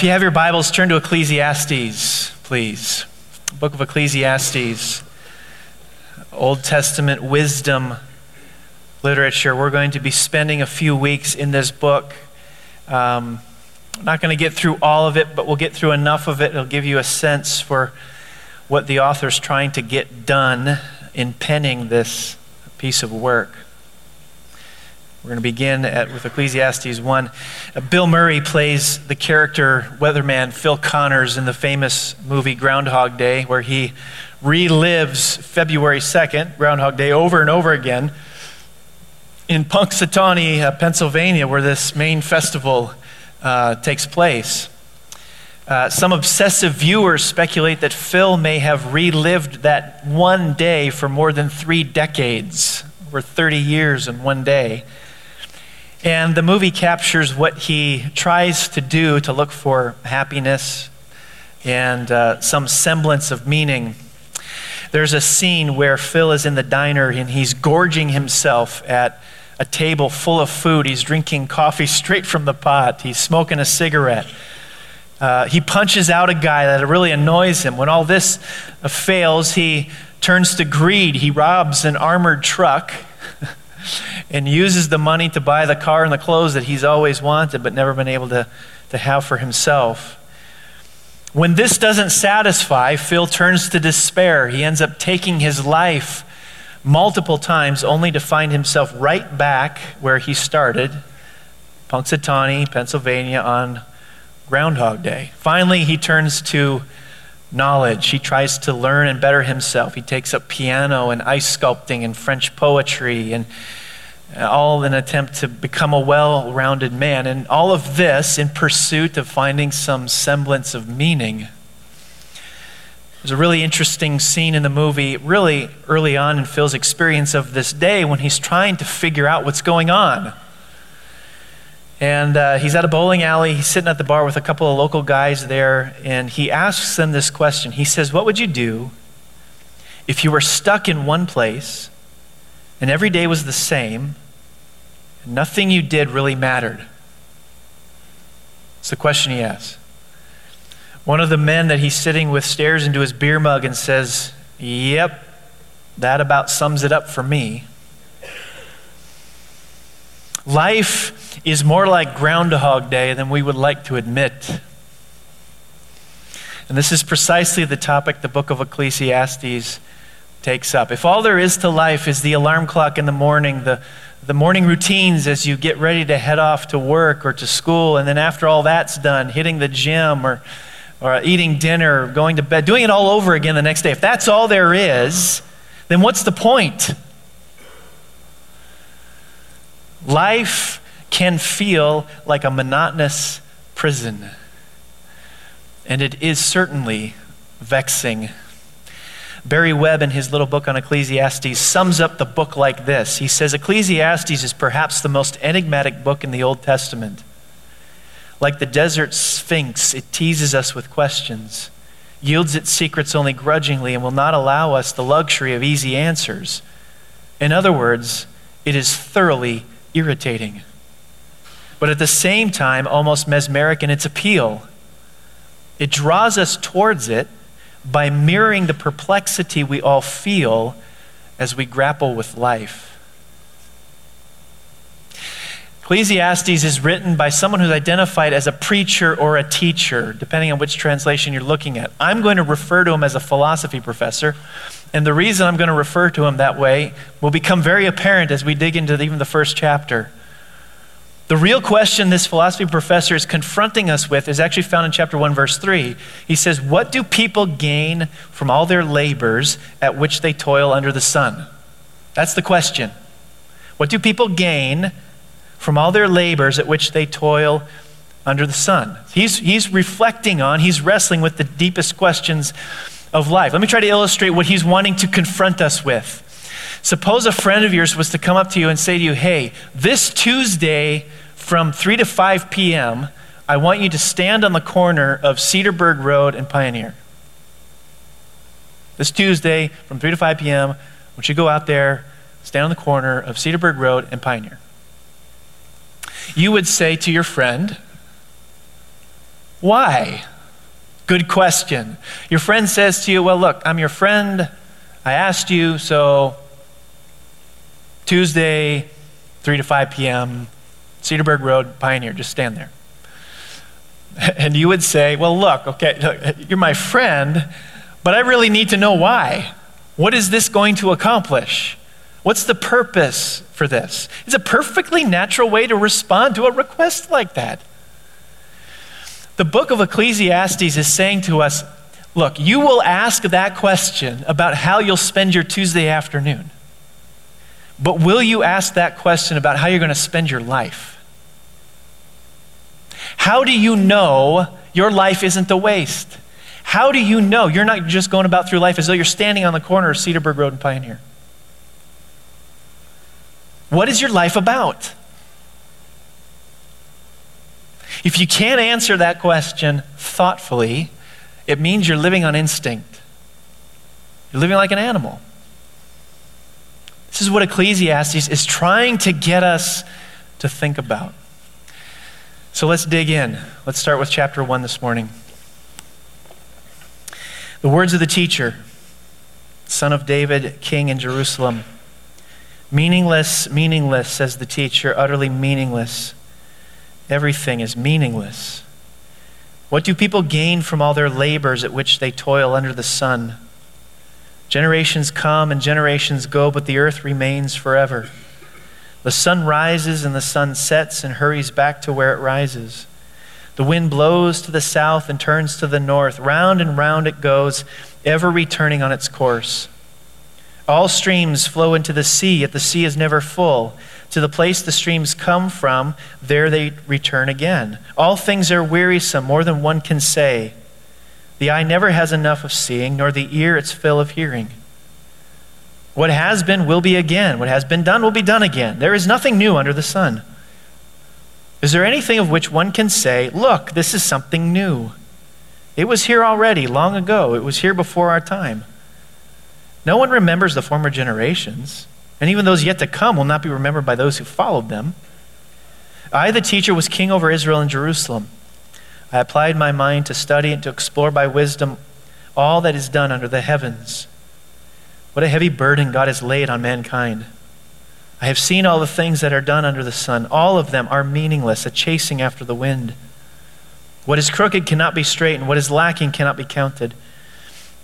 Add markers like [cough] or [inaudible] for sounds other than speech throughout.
If you have your Bibles, turn to Ecclesiastes, please. Book of Ecclesiastes, Old Testament wisdom literature. We're going to be spending a few weeks in this book. Um, I'm not going to get through all of it, but we'll get through enough of it. It'll give you a sense for what the author's trying to get done in penning this piece of work. We're going to begin at, with Ecclesiastes 1. Uh, Bill Murray plays the character weatherman Phil Connors in the famous movie Groundhog Day, where he relives February 2nd, Groundhog Day, over and over again in Punxsutawney, uh, Pennsylvania, where this main festival uh, takes place. Uh, some obsessive viewers speculate that Phil may have relived that one day for more than three decades, over 30 years in one day. And the movie captures what he tries to do to look for happiness and uh, some semblance of meaning. There's a scene where Phil is in the diner and he's gorging himself at a table full of food. He's drinking coffee straight from the pot, he's smoking a cigarette. Uh, he punches out a guy that really annoys him. When all this fails, he turns to greed. He robs an armored truck [laughs] and uses the money to buy the car and the clothes that he's always wanted but never been able to, to have for himself. When this doesn't satisfy, Phil turns to despair. He ends up taking his life multiple times only to find himself right back where he started, Punxsutawney, Pennsylvania, on Groundhog Day. Finally, he turns to knowledge. He tries to learn and better himself. He takes up piano and ice sculpting and French poetry and all in an attempt to become a well rounded man. And all of this in pursuit of finding some semblance of meaning. There's a really interesting scene in the movie, really early on in Phil's experience of this day, when he's trying to figure out what's going on. And uh, he's at a bowling alley. He's sitting at the bar with a couple of local guys there, and he asks them this question. He says, What would you do if you were stuck in one place and every day was the same, and nothing you did really mattered? It's the question he asks. One of the men that he's sitting with stares into his beer mug and says, Yep, that about sums it up for me. Life is more like Groundhog Day than we would like to admit. And this is precisely the topic the book of Ecclesiastes takes up. If all there is to life is the alarm clock in the morning, the, the morning routines as you get ready to head off to work or to school, and then after all that's done, hitting the gym or, or eating dinner, or going to bed, doing it all over again the next day, if that's all there is, then what's the point? Life can feel like a monotonous prison, and it is certainly vexing. Barry Webb, in his little book on Ecclesiastes, sums up the book like this. He says Ecclesiastes is perhaps the most enigmatic book in the Old Testament. Like the desert sphinx, it teases us with questions, yields its secrets only grudgingly, and will not allow us the luxury of easy answers. In other words, it is thoroughly irritating, but at the same time, almost mesmeric in its appeal. It draws us towards it by mirroring the perplexity we all feel as we grapple with life. Ecclesiastes is written by someone who's identified as a preacher or a teacher, depending on which translation you're looking at. I'm going to refer to him as a philosophy professor and the reason I'm going to refer to him that way will become very apparent as we dig into even the first chapter. The real question this philosophy professor is confronting us with is actually found in chapter 1, verse 3. He says, What do people gain from all their labors at which they toil under the sun? That's the question. What do people gain from all their labors at which they toil under the sun? He's, he's reflecting on, he's wrestling with the deepest questions of life. Let me try to illustrate what he's wanting to confront us with. Suppose a friend of yours was to come up to you and say to you, Hey, this Tuesday from 3 to 5 p.m., I want you to stand on the corner of Cedarburg Road and Pioneer. This Tuesday from 3 to 5 p.m., I want you to go out there, stand on the corner of Cedarburg Road and Pioneer. You would say to your friend, Why? Good question. Your friend says to you, Well, look, I'm your friend. I asked you, so Tuesday, 3 to 5 p.m., Cedarburg Road, Pioneer, just stand there. [laughs] And you would say, Well, look, okay, look, you're my friend, but I really need to know why. What is this going to accomplish? What's the purpose for this? It's a perfectly natural way to respond to a request like that. The book of Ecclesiastes is saying to us look, you will ask that question about how you'll spend your Tuesday afternoon. But will you ask that question about how you're going to spend your life? How do you know your life isn't a waste? How do you know you're not just going about through life as though you're standing on the corner of Cedarburg Road and Pioneer? What is your life about? If you can't answer that question thoughtfully, it means you're living on instinct. You're living like an animal. This is what Ecclesiastes is trying to get us to think about. So let's dig in. Let's start with chapter 1 this morning. The words of the teacher, son of David, king in Jerusalem. Meaningless, meaningless, says the teacher, utterly meaningless. Everything is meaningless. What do people gain from all their labors at which they toil under the sun? Generations come and generations go, but the earth remains forever. The sun rises and the sun sets and hurries back to where it rises. The wind blows to the south and turns to the north. Round and round it goes, ever returning on its course. All streams flow into the sea, yet the sea is never full. To the place the streams come from, there they return again. All things are wearisome, more than one can say. The eye never has enough of seeing, nor the ear its fill of hearing. What has been will be again. What has been done will be done again. There is nothing new under the sun. Is there anything of which one can say, Look, this is something new? It was here already, long ago. It was here before our time. No one remembers the former generations, and even those yet to come will not be remembered by those who followed them. I, the teacher, was king over Israel and Jerusalem. I applied my mind to study and to explore by wisdom all that is done under the heavens. What a heavy burden God has laid on mankind. I have seen all the things that are done under the sun. All of them are meaningless, a chasing after the wind. What is crooked cannot be straightened, what is lacking cannot be counted.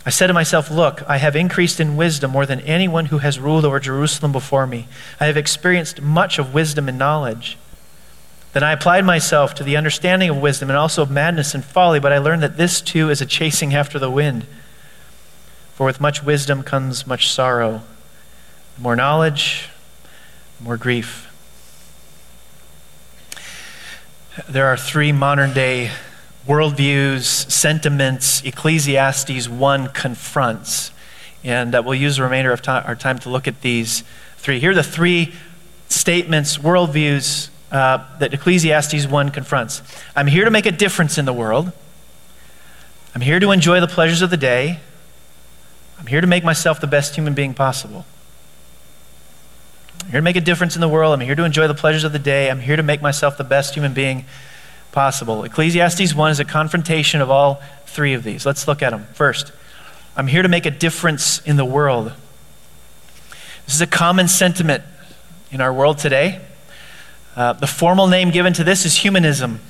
I said to myself, Look, I have increased in wisdom more than anyone who has ruled over Jerusalem before me. I have experienced much of wisdom and knowledge. Then I applied myself to the understanding of wisdom and also of madness and folly, but I learned that this too is a chasing after the wind. For with much wisdom comes much sorrow. More knowledge, more grief. There are three modern day worldviews, sentiments, Ecclesiastes 1 confronts. And uh, we'll use the remainder of our time to look at these three. Here are the three statements, worldviews uh, that Ecclesiastes 1 confronts. I'm here to make a difference in the world. I'm here to enjoy the pleasures of the day. I'm here to make myself the best human being possible. I'm here to make a difference in the world. I'm here to enjoy the pleasures of the day. I'm here to make myself the best human being possible. Ecclesiastes 1 is a confrontation of all three of these. Let's look at them. First, I'm here to make a difference in the world. This is a common sentiment in our world today. Uh, the formal name given to this is humanism.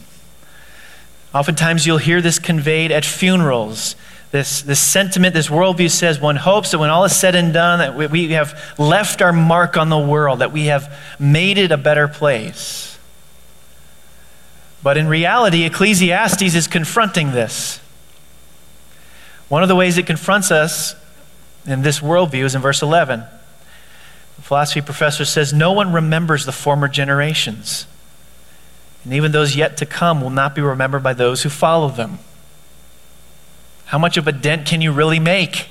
Oftentimes, you'll hear this conveyed at funerals. This, this sentiment, this worldview says one hopes that when all is said and done, that we, we have left our mark on the world, that we have made it a better place. But in reality, Ecclesiastes is confronting this. One of the ways it confronts us in this worldview is in verse 11. The philosophy professor says, No one remembers the former generations, and even those yet to come will not be remembered by those who follow them. How much of a dent can you really make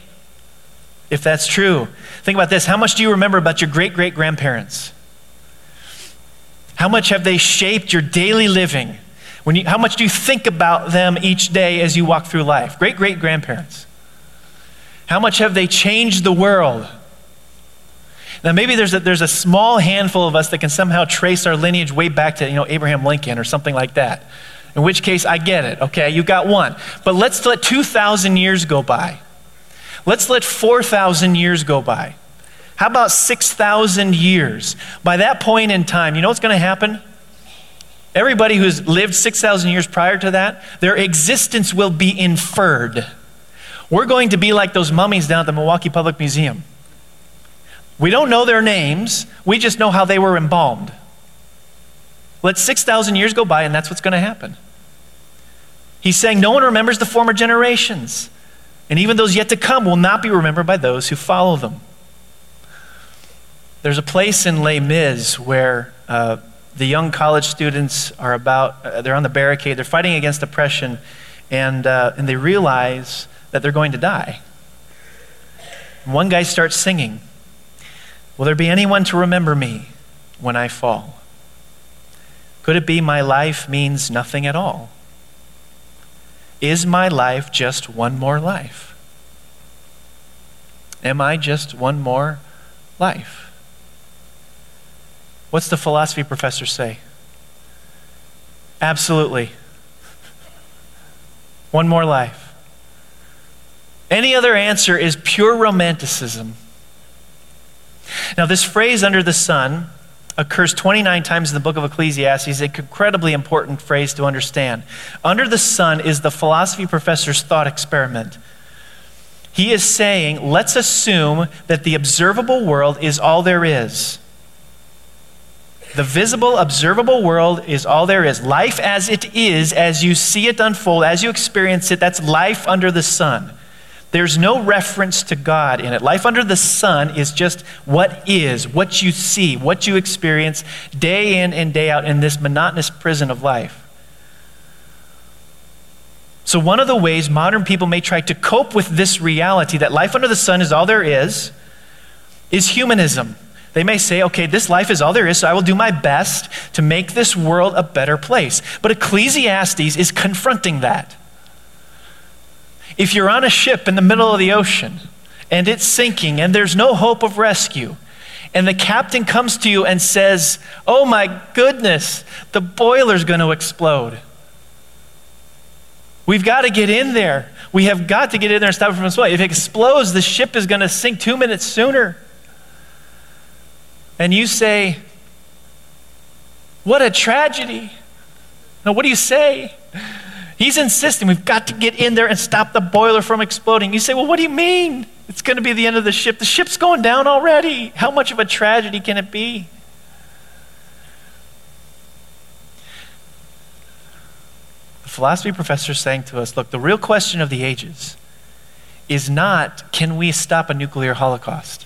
if that's true? Think about this. How much do you remember about your great great grandparents? How much have they shaped your daily living? When you, how much do you think about them each day as you walk through life? Great great grandparents. How much have they changed the world? Now, maybe there's a, there's a small handful of us that can somehow trace our lineage way back to you know, Abraham Lincoln or something like that. In which case, I get it, okay? You got one. But let's let 2,000 years go by. Let's let 4,000 years go by. How about 6,000 years? By that point in time, you know what's going to happen? Everybody who's lived 6,000 years prior to that, their existence will be inferred. We're going to be like those mummies down at the Milwaukee Public Museum. We don't know their names, we just know how they were embalmed. Let 6,000 years go by, and that's what's going to happen. He's saying no one remembers the former generations, and even those yet to come will not be remembered by those who follow them. There's a place in Les Mis where uh, the young college students are about, uh, they're on the barricade, they're fighting against oppression, and, uh, and they realize that they're going to die. One guy starts singing, Will there be anyone to remember me when I fall? Could it be my life means nothing at all? Is my life just one more life? Am I just one more life? What's the philosophy professor say? Absolutely. One more life. Any other answer is pure romanticism. Now, this phrase under the sun occurs 29 times in the book of Ecclesiastes, It's an incredibly important phrase to understand. Under the sun is the philosophy professor's thought experiment. He is saying, let's assume that the observable world is all there is. The visible, observable world is all there is. Life as it is, as you see it unfold, as you experience it, that's life under the sun. There's no reference to God in it. Life under the sun is just what is, what you see, what you experience day in and day out in this monotonous prison of life. So, one of the ways modern people may try to cope with this reality that life under the sun is all there is, is humanism. They may say, okay, this life is all there is, so I will do my best to make this world a better place. But Ecclesiastes is confronting that. If you're on a ship in the middle of the ocean and it's sinking and there's no hope of rescue, and the captain comes to you and says, Oh my goodness, the boiler's going to explode. We've got to get in there. We have got to get in there and stop it from exploding. If it explodes, the ship is going to sink two minutes sooner. And you say, What a tragedy. Now, what do you say? He's insisting we've got to get in there and stop the boiler from exploding. You say, well, what do you mean? It's going to be the end of the ship. The ship's going down already. How much of a tragedy can it be? The philosophy professor is saying to us look, the real question of the ages is not can we stop a nuclear holocaust?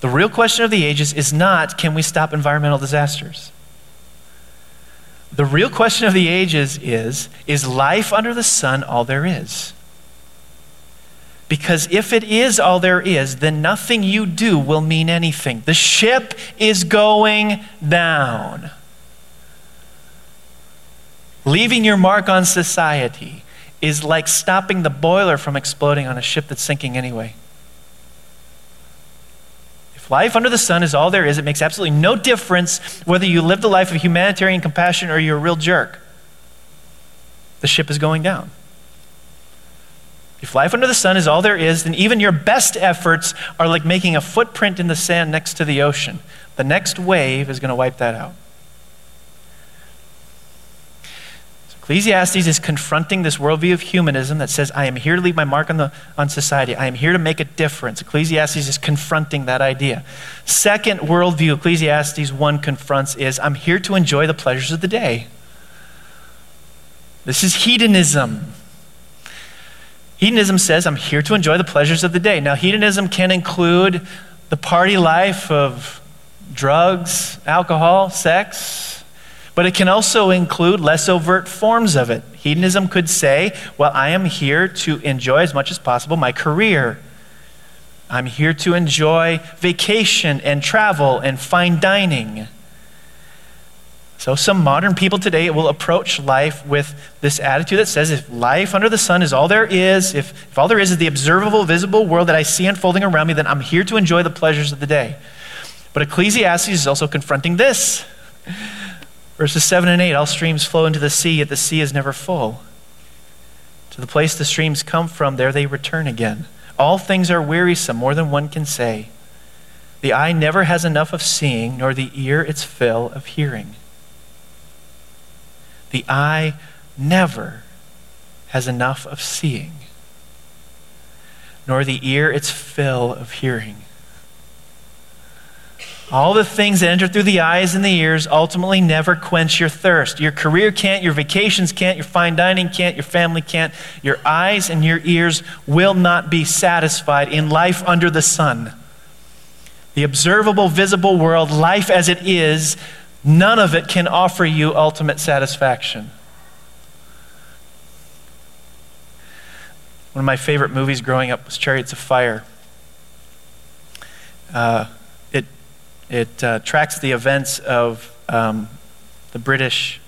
The real question of the ages is not can we stop environmental disasters? The real question of the ages is Is life under the sun all there is? Because if it is all there is, then nothing you do will mean anything. The ship is going down. Leaving your mark on society is like stopping the boiler from exploding on a ship that's sinking anyway. Life under the sun is all there is. It makes absolutely no difference whether you live the life of humanitarian compassion or you're a real jerk. The ship is going down. If life under the sun is all there is, then even your best efforts are like making a footprint in the sand next to the ocean. The next wave is going to wipe that out. Ecclesiastes is confronting this worldview of humanism that says, I am here to leave my mark on, the, on society. I am here to make a difference. Ecclesiastes is confronting that idea. Second worldview Ecclesiastes 1 confronts is, I'm here to enjoy the pleasures of the day. This is hedonism. Hedonism says, I'm here to enjoy the pleasures of the day. Now, hedonism can include the party life of drugs, alcohol, sex, but it can also include less overt forms of it. Hedonism could say, Well, I am here to enjoy as much as possible my career. I'm here to enjoy vacation and travel and fine dining. So, some modern people today will approach life with this attitude that says if life under the sun is all there is, if, if all there is is the observable, visible world that I see unfolding around me, then I'm here to enjoy the pleasures of the day. But Ecclesiastes is also confronting this Verses 7 and 8 All streams flow into the sea, yet the sea is never full. To the place the streams come from, there they return again. All things are wearisome, more than one can say. The eye never has enough of seeing, nor the ear its fill of hearing. The eye never has enough of seeing, nor the ear its fill of hearing. All the things that enter through the eyes and the ears ultimately never quench your thirst. Your career can't, your vacations can't, your fine dining can't, your family can't. Your eyes and your ears will not be satisfied in life under the sun. The observable, visible world, life as it is, none of it can offer you ultimate satisfaction. One of my favorite movies growing up was Chariots of Fire. Uh, it uh, tracks the events of um, the British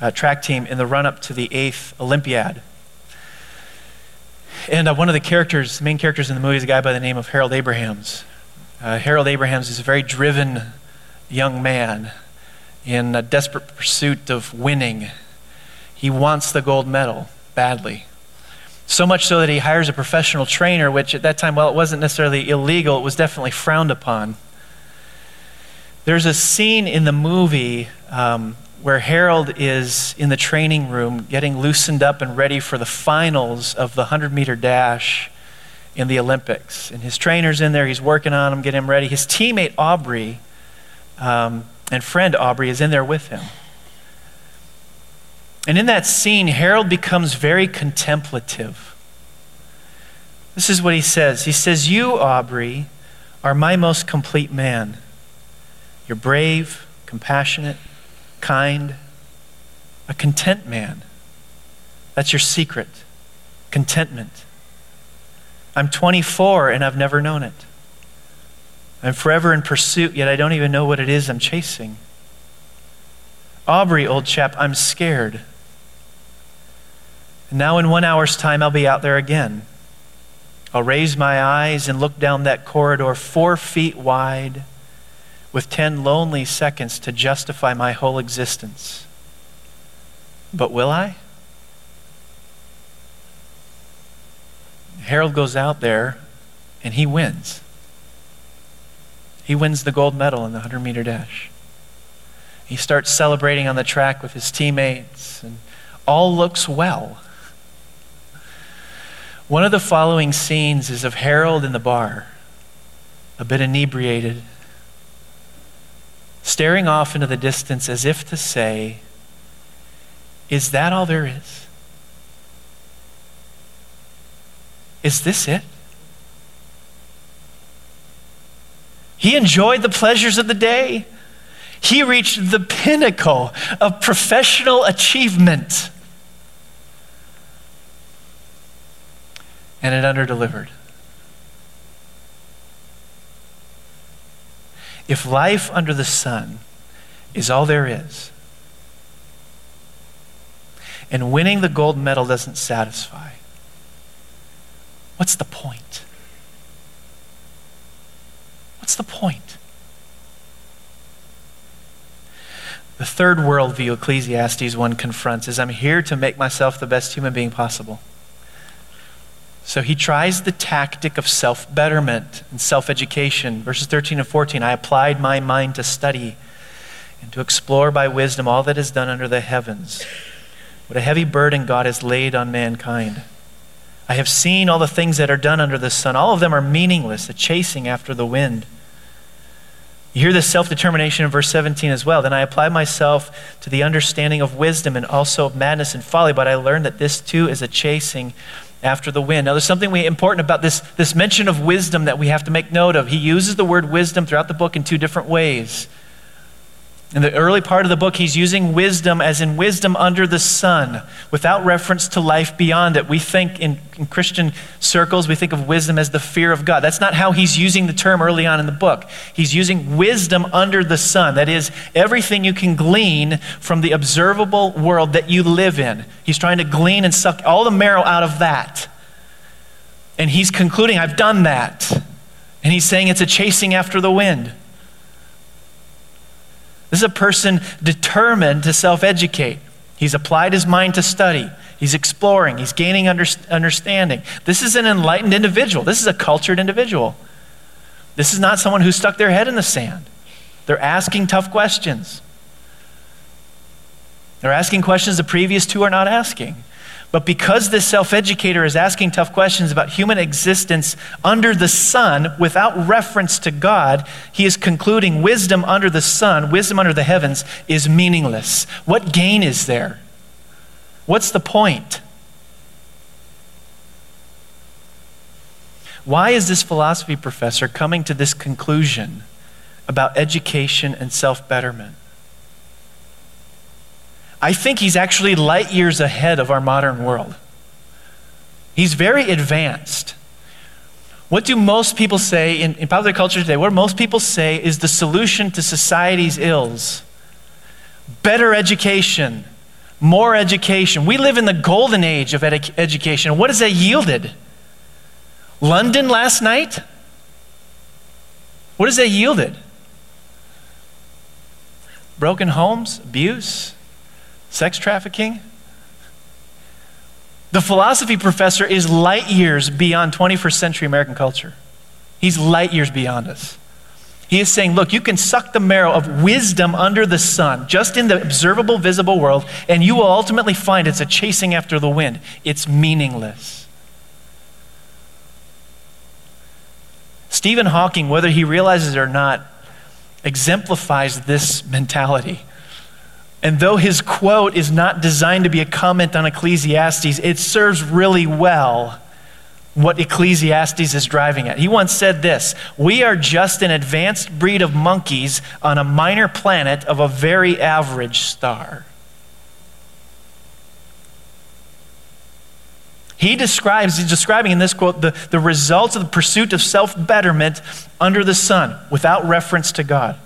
uh, track team in the run up to the eighth Olympiad. And uh, one of the characters, the main characters in the movie, is a guy by the name of Harold Abrahams. Uh, Harold Abrahams is a very driven young man in a desperate pursuit of winning. He wants the gold medal badly. So much so that he hires a professional trainer, which at that time, well, it wasn't necessarily illegal, it was definitely frowned upon. There's a scene in the movie um, where Harold is in the training room getting loosened up and ready for the finals of the 100 meter dash in the Olympics. And his trainer's in there, he's working on him, getting him ready. His teammate Aubrey um, and friend Aubrey is in there with him. And in that scene, Harold becomes very contemplative. This is what he says He says, You, Aubrey, are my most complete man. You're brave, compassionate, kind, a content man. That's your secret contentment. I'm 24 and I've never known it. I'm forever in pursuit, yet I don't even know what it is I'm chasing. Aubrey, old chap, I'm scared. And now, in one hour's time, I'll be out there again. I'll raise my eyes and look down that corridor four feet wide with 10 lonely seconds to justify my whole existence. But will I? Harold goes out there and he wins. He wins the gold medal in the 100 meter dash. He starts celebrating on the track with his teammates, and all looks well. One of the following scenes is of Harold in the bar, a bit inebriated, staring off into the distance as if to say, Is that all there is? Is this it? He enjoyed the pleasures of the day. He reached the pinnacle of professional achievement. And it underdelivered. If life under the sun is all there is, and winning the gold medal doesn't satisfy, what's the point? What's the point? The third worldview Ecclesiastes 1 confronts is I'm here to make myself the best human being possible. So he tries the tactic of self betterment and self education. Verses 13 and 14 I applied my mind to study and to explore by wisdom all that is done under the heavens. What a heavy burden God has laid on mankind. I have seen all the things that are done under the sun. All of them are meaningless, a chasing after the wind. You hear this self determination in verse 17 as well. Then I applied myself to the understanding of wisdom and also of madness and folly, but I learned that this too is a chasing after the wind. Now, there's something important about this, this mention of wisdom that we have to make note of. He uses the word wisdom throughout the book in two different ways. In the early part of the book, he's using wisdom as in wisdom under the sun, without reference to life beyond it. We think in, in, Christian circles, we think of wisdom as the fear of God. That's not how he's using the term early on in the book. He's using wisdom under the sun. That is, everything you can glean from the observable world that you live in. He's trying to glean and suck all the marrow out of that. And he's concluding, I've done that. And he's saying it's a chasing after the wind. This is a person determined to self educate. He's applied his mind to study. He's exploring. He's gaining under, understanding. This is an enlightened individual. This is a cultured individual. This is not someone who stuck their head in the sand. They're asking tough questions. They're asking questions the previous two are not asking. But because this self educator is asking tough questions about human existence under the sun without reference to God, he is concluding wisdom under the sun, wisdom under the heavens, is meaningless. What gain is there? What's the point? Why is this philosophy professor coming to this conclusion about education and self betterment? I think he's actually light years ahead of our modern world. He's very advanced. What do most people say in, in popular culture today? What most people say is the solution to society's ills better education, more education. We live in the golden age of ed- education. What has that yielded? London last night? What has that yielded? Broken homes, abuse, Sex trafficking? The philosophy professor is light years beyond 21st century American culture. He's light years beyond us. He is saying, look, you can suck the marrow of wisdom under the sun, just in the observable, visible world, and you will ultimately find it's a chasing after the wind. It's meaningless. Stephen Hawking, whether he realizes it or not, exemplifies this mentality. And though his quote is not designed to be a comment on Ecclesiastes, it serves really well what Ecclesiastes is driving at. He once said this We are just an advanced breed of monkeys on a minor planet of a very average star. He describes, he's describing in this quote the, the results of the pursuit of self betterment under the sun without reference to God.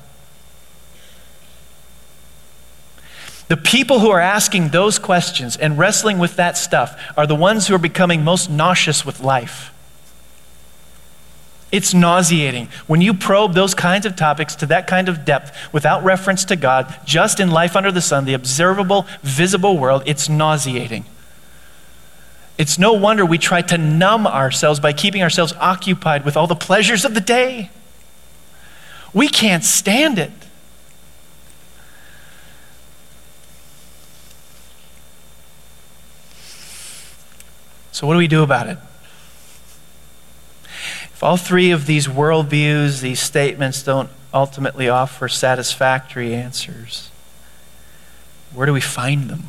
The people who are asking those questions and wrestling with that stuff are the ones who are becoming most nauseous with life. It's nauseating. When you probe those kinds of topics to that kind of depth without reference to God, just in life under the sun, the observable, visible world, it's nauseating. It's no wonder we try to numb ourselves by keeping ourselves occupied with all the pleasures of the day. We can't stand it. So, what do we do about it? If all three of these worldviews, these statements, don't ultimately offer satisfactory answers, where do we find them?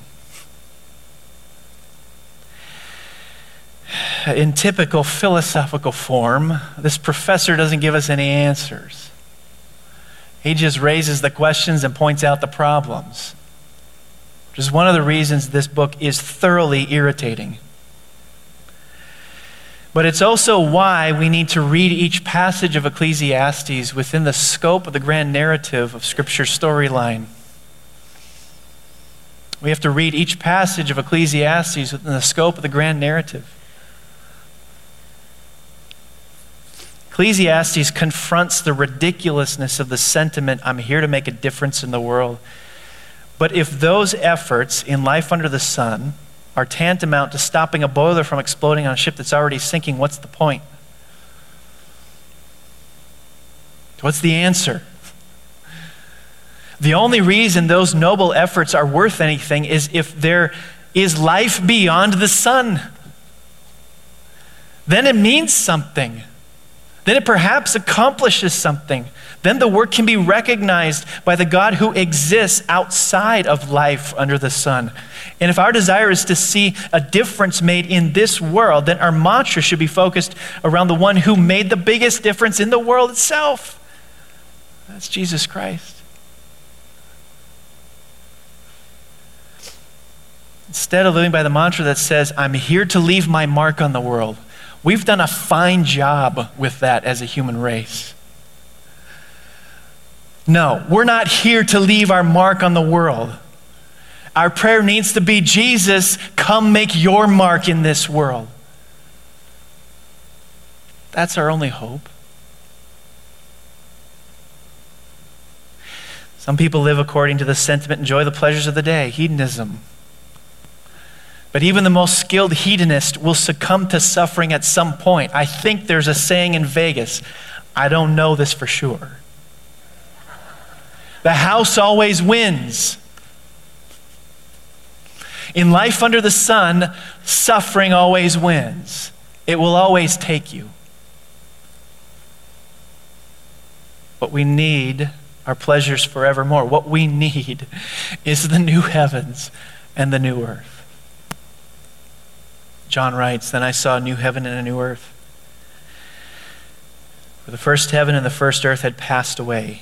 In typical philosophical form, this professor doesn't give us any answers. He just raises the questions and points out the problems, which is one of the reasons this book is thoroughly irritating. But it's also why we need to read each passage of Ecclesiastes within the scope of the grand narrative of Scripture's storyline. We have to read each passage of Ecclesiastes within the scope of the grand narrative. Ecclesiastes confronts the ridiculousness of the sentiment, I'm here to make a difference in the world. But if those efforts in life under the sun, are tantamount to stopping a boiler from exploding on a ship that's already sinking, what's the point? What's the answer? The only reason those noble efforts are worth anything is if there is life beyond the sun. Then it means something. Then it perhaps accomplishes something. Then the work can be recognized by the God who exists outside of life under the sun. And if our desire is to see a difference made in this world, then our mantra should be focused around the one who made the biggest difference in the world itself. That's Jesus Christ. Instead of living by the mantra that says, I'm here to leave my mark on the world, we've done a fine job with that as a human race. No, we're not here to leave our mark on the world. Our prayer needs to be Jesus, come make your mark in this world. That's our only hope. Some people live according to the sentiment enjoy the pleasures of the day, hedonism. But even the most skilled hedonist will succumb to suffering at some point. I think there's a saying in Vegas. I don't know this for sure. The house always wins. In life under the sun, suffering always wins. It will always take you. What we need are pleasures forevermore. What we need is the new heavens and the new earth. John writes, Then I saw a new heaven and a new earth. For the first heaven and the first earth had passed away.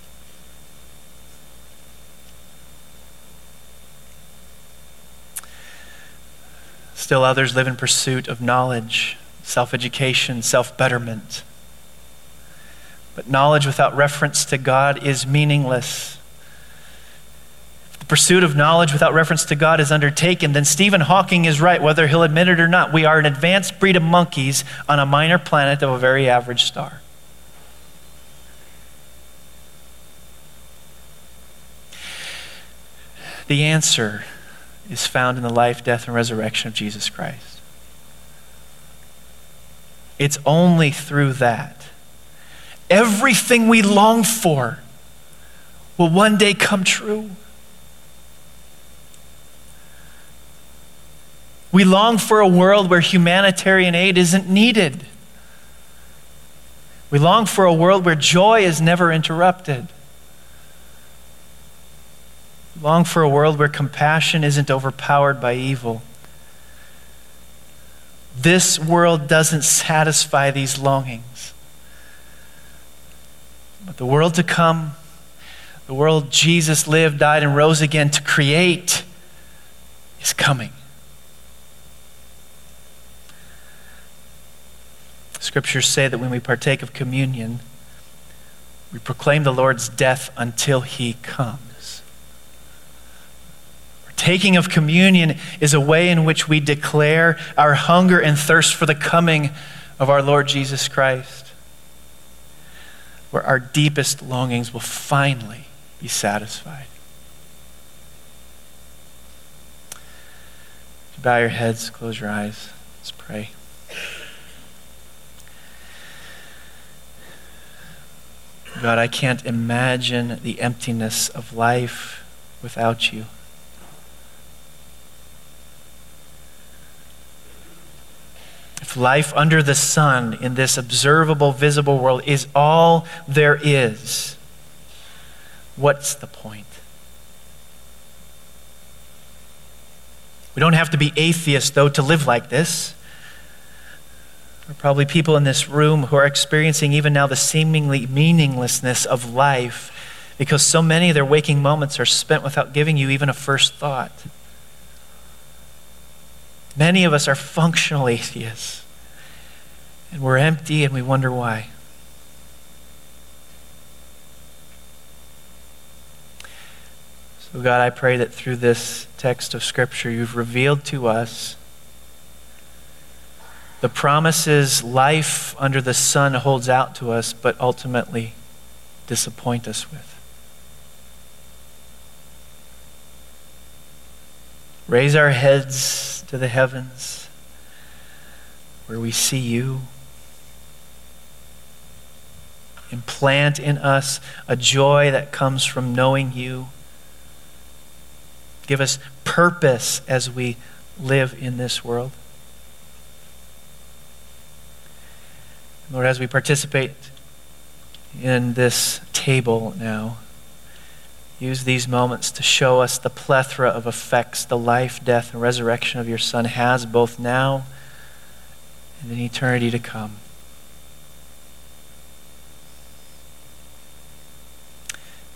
Still, others live in pursuit of knowledge, self education, self betterment. But knowledge without reference to God is meaningless If the pursuit of knowledge without reference to God is undertaken, then Stephen Hawking is right, whether he'll admit it or not. We are an advanced breed of monkeys on a minor planet of a very average star. The answer is found in the life, death, and resurrection of Jesus Christ. It's only through that. Everything we long for will one day come true. We long for a world where humanitarian aid isn't needed. We long for a world where joy is never interrupted. Long for a world where compassion isn't overpowered by evil. This world doesn't satisfy these longings. But the world to come, the world Jesus lived, died, and rose again to create, is coming. Scriptures say that when we partake of communion, we proclaim the Lord's death until he comes. Partaking of communion is a way in which we declare our hunger and thirst for the coming of our Lord Jesus Christ, where our deepest longings will finally be satisfied. Bow your heads, close your eyes. Let's pray. God, I can't imagine the emptiness of life without you. If life under the sun in this observable, visible world is all there is, what's the point? We don't have to be atheists, though, to live like this. There are probably people in this room who are experiencing even now the seemingly meaninglessness of life because so many of their waking moments are spent without giving you even a first thought. Many of us are functional [laughs] atheists, and we're empty and we wonder why. So, God, I pray that through this text of Scripture, you've revealed to us the promises life under the sun holds out to us, but ultimately disappoint us with. Raise our heads to the heavens where we see you. Implant in us a joy that comes from knowing you. Give us purpose as we live in this world. Lord, as we participate in this table now, use these moments to show us the plethora of effects the life, death, and resurrection of your Son has both now and in eternity to come.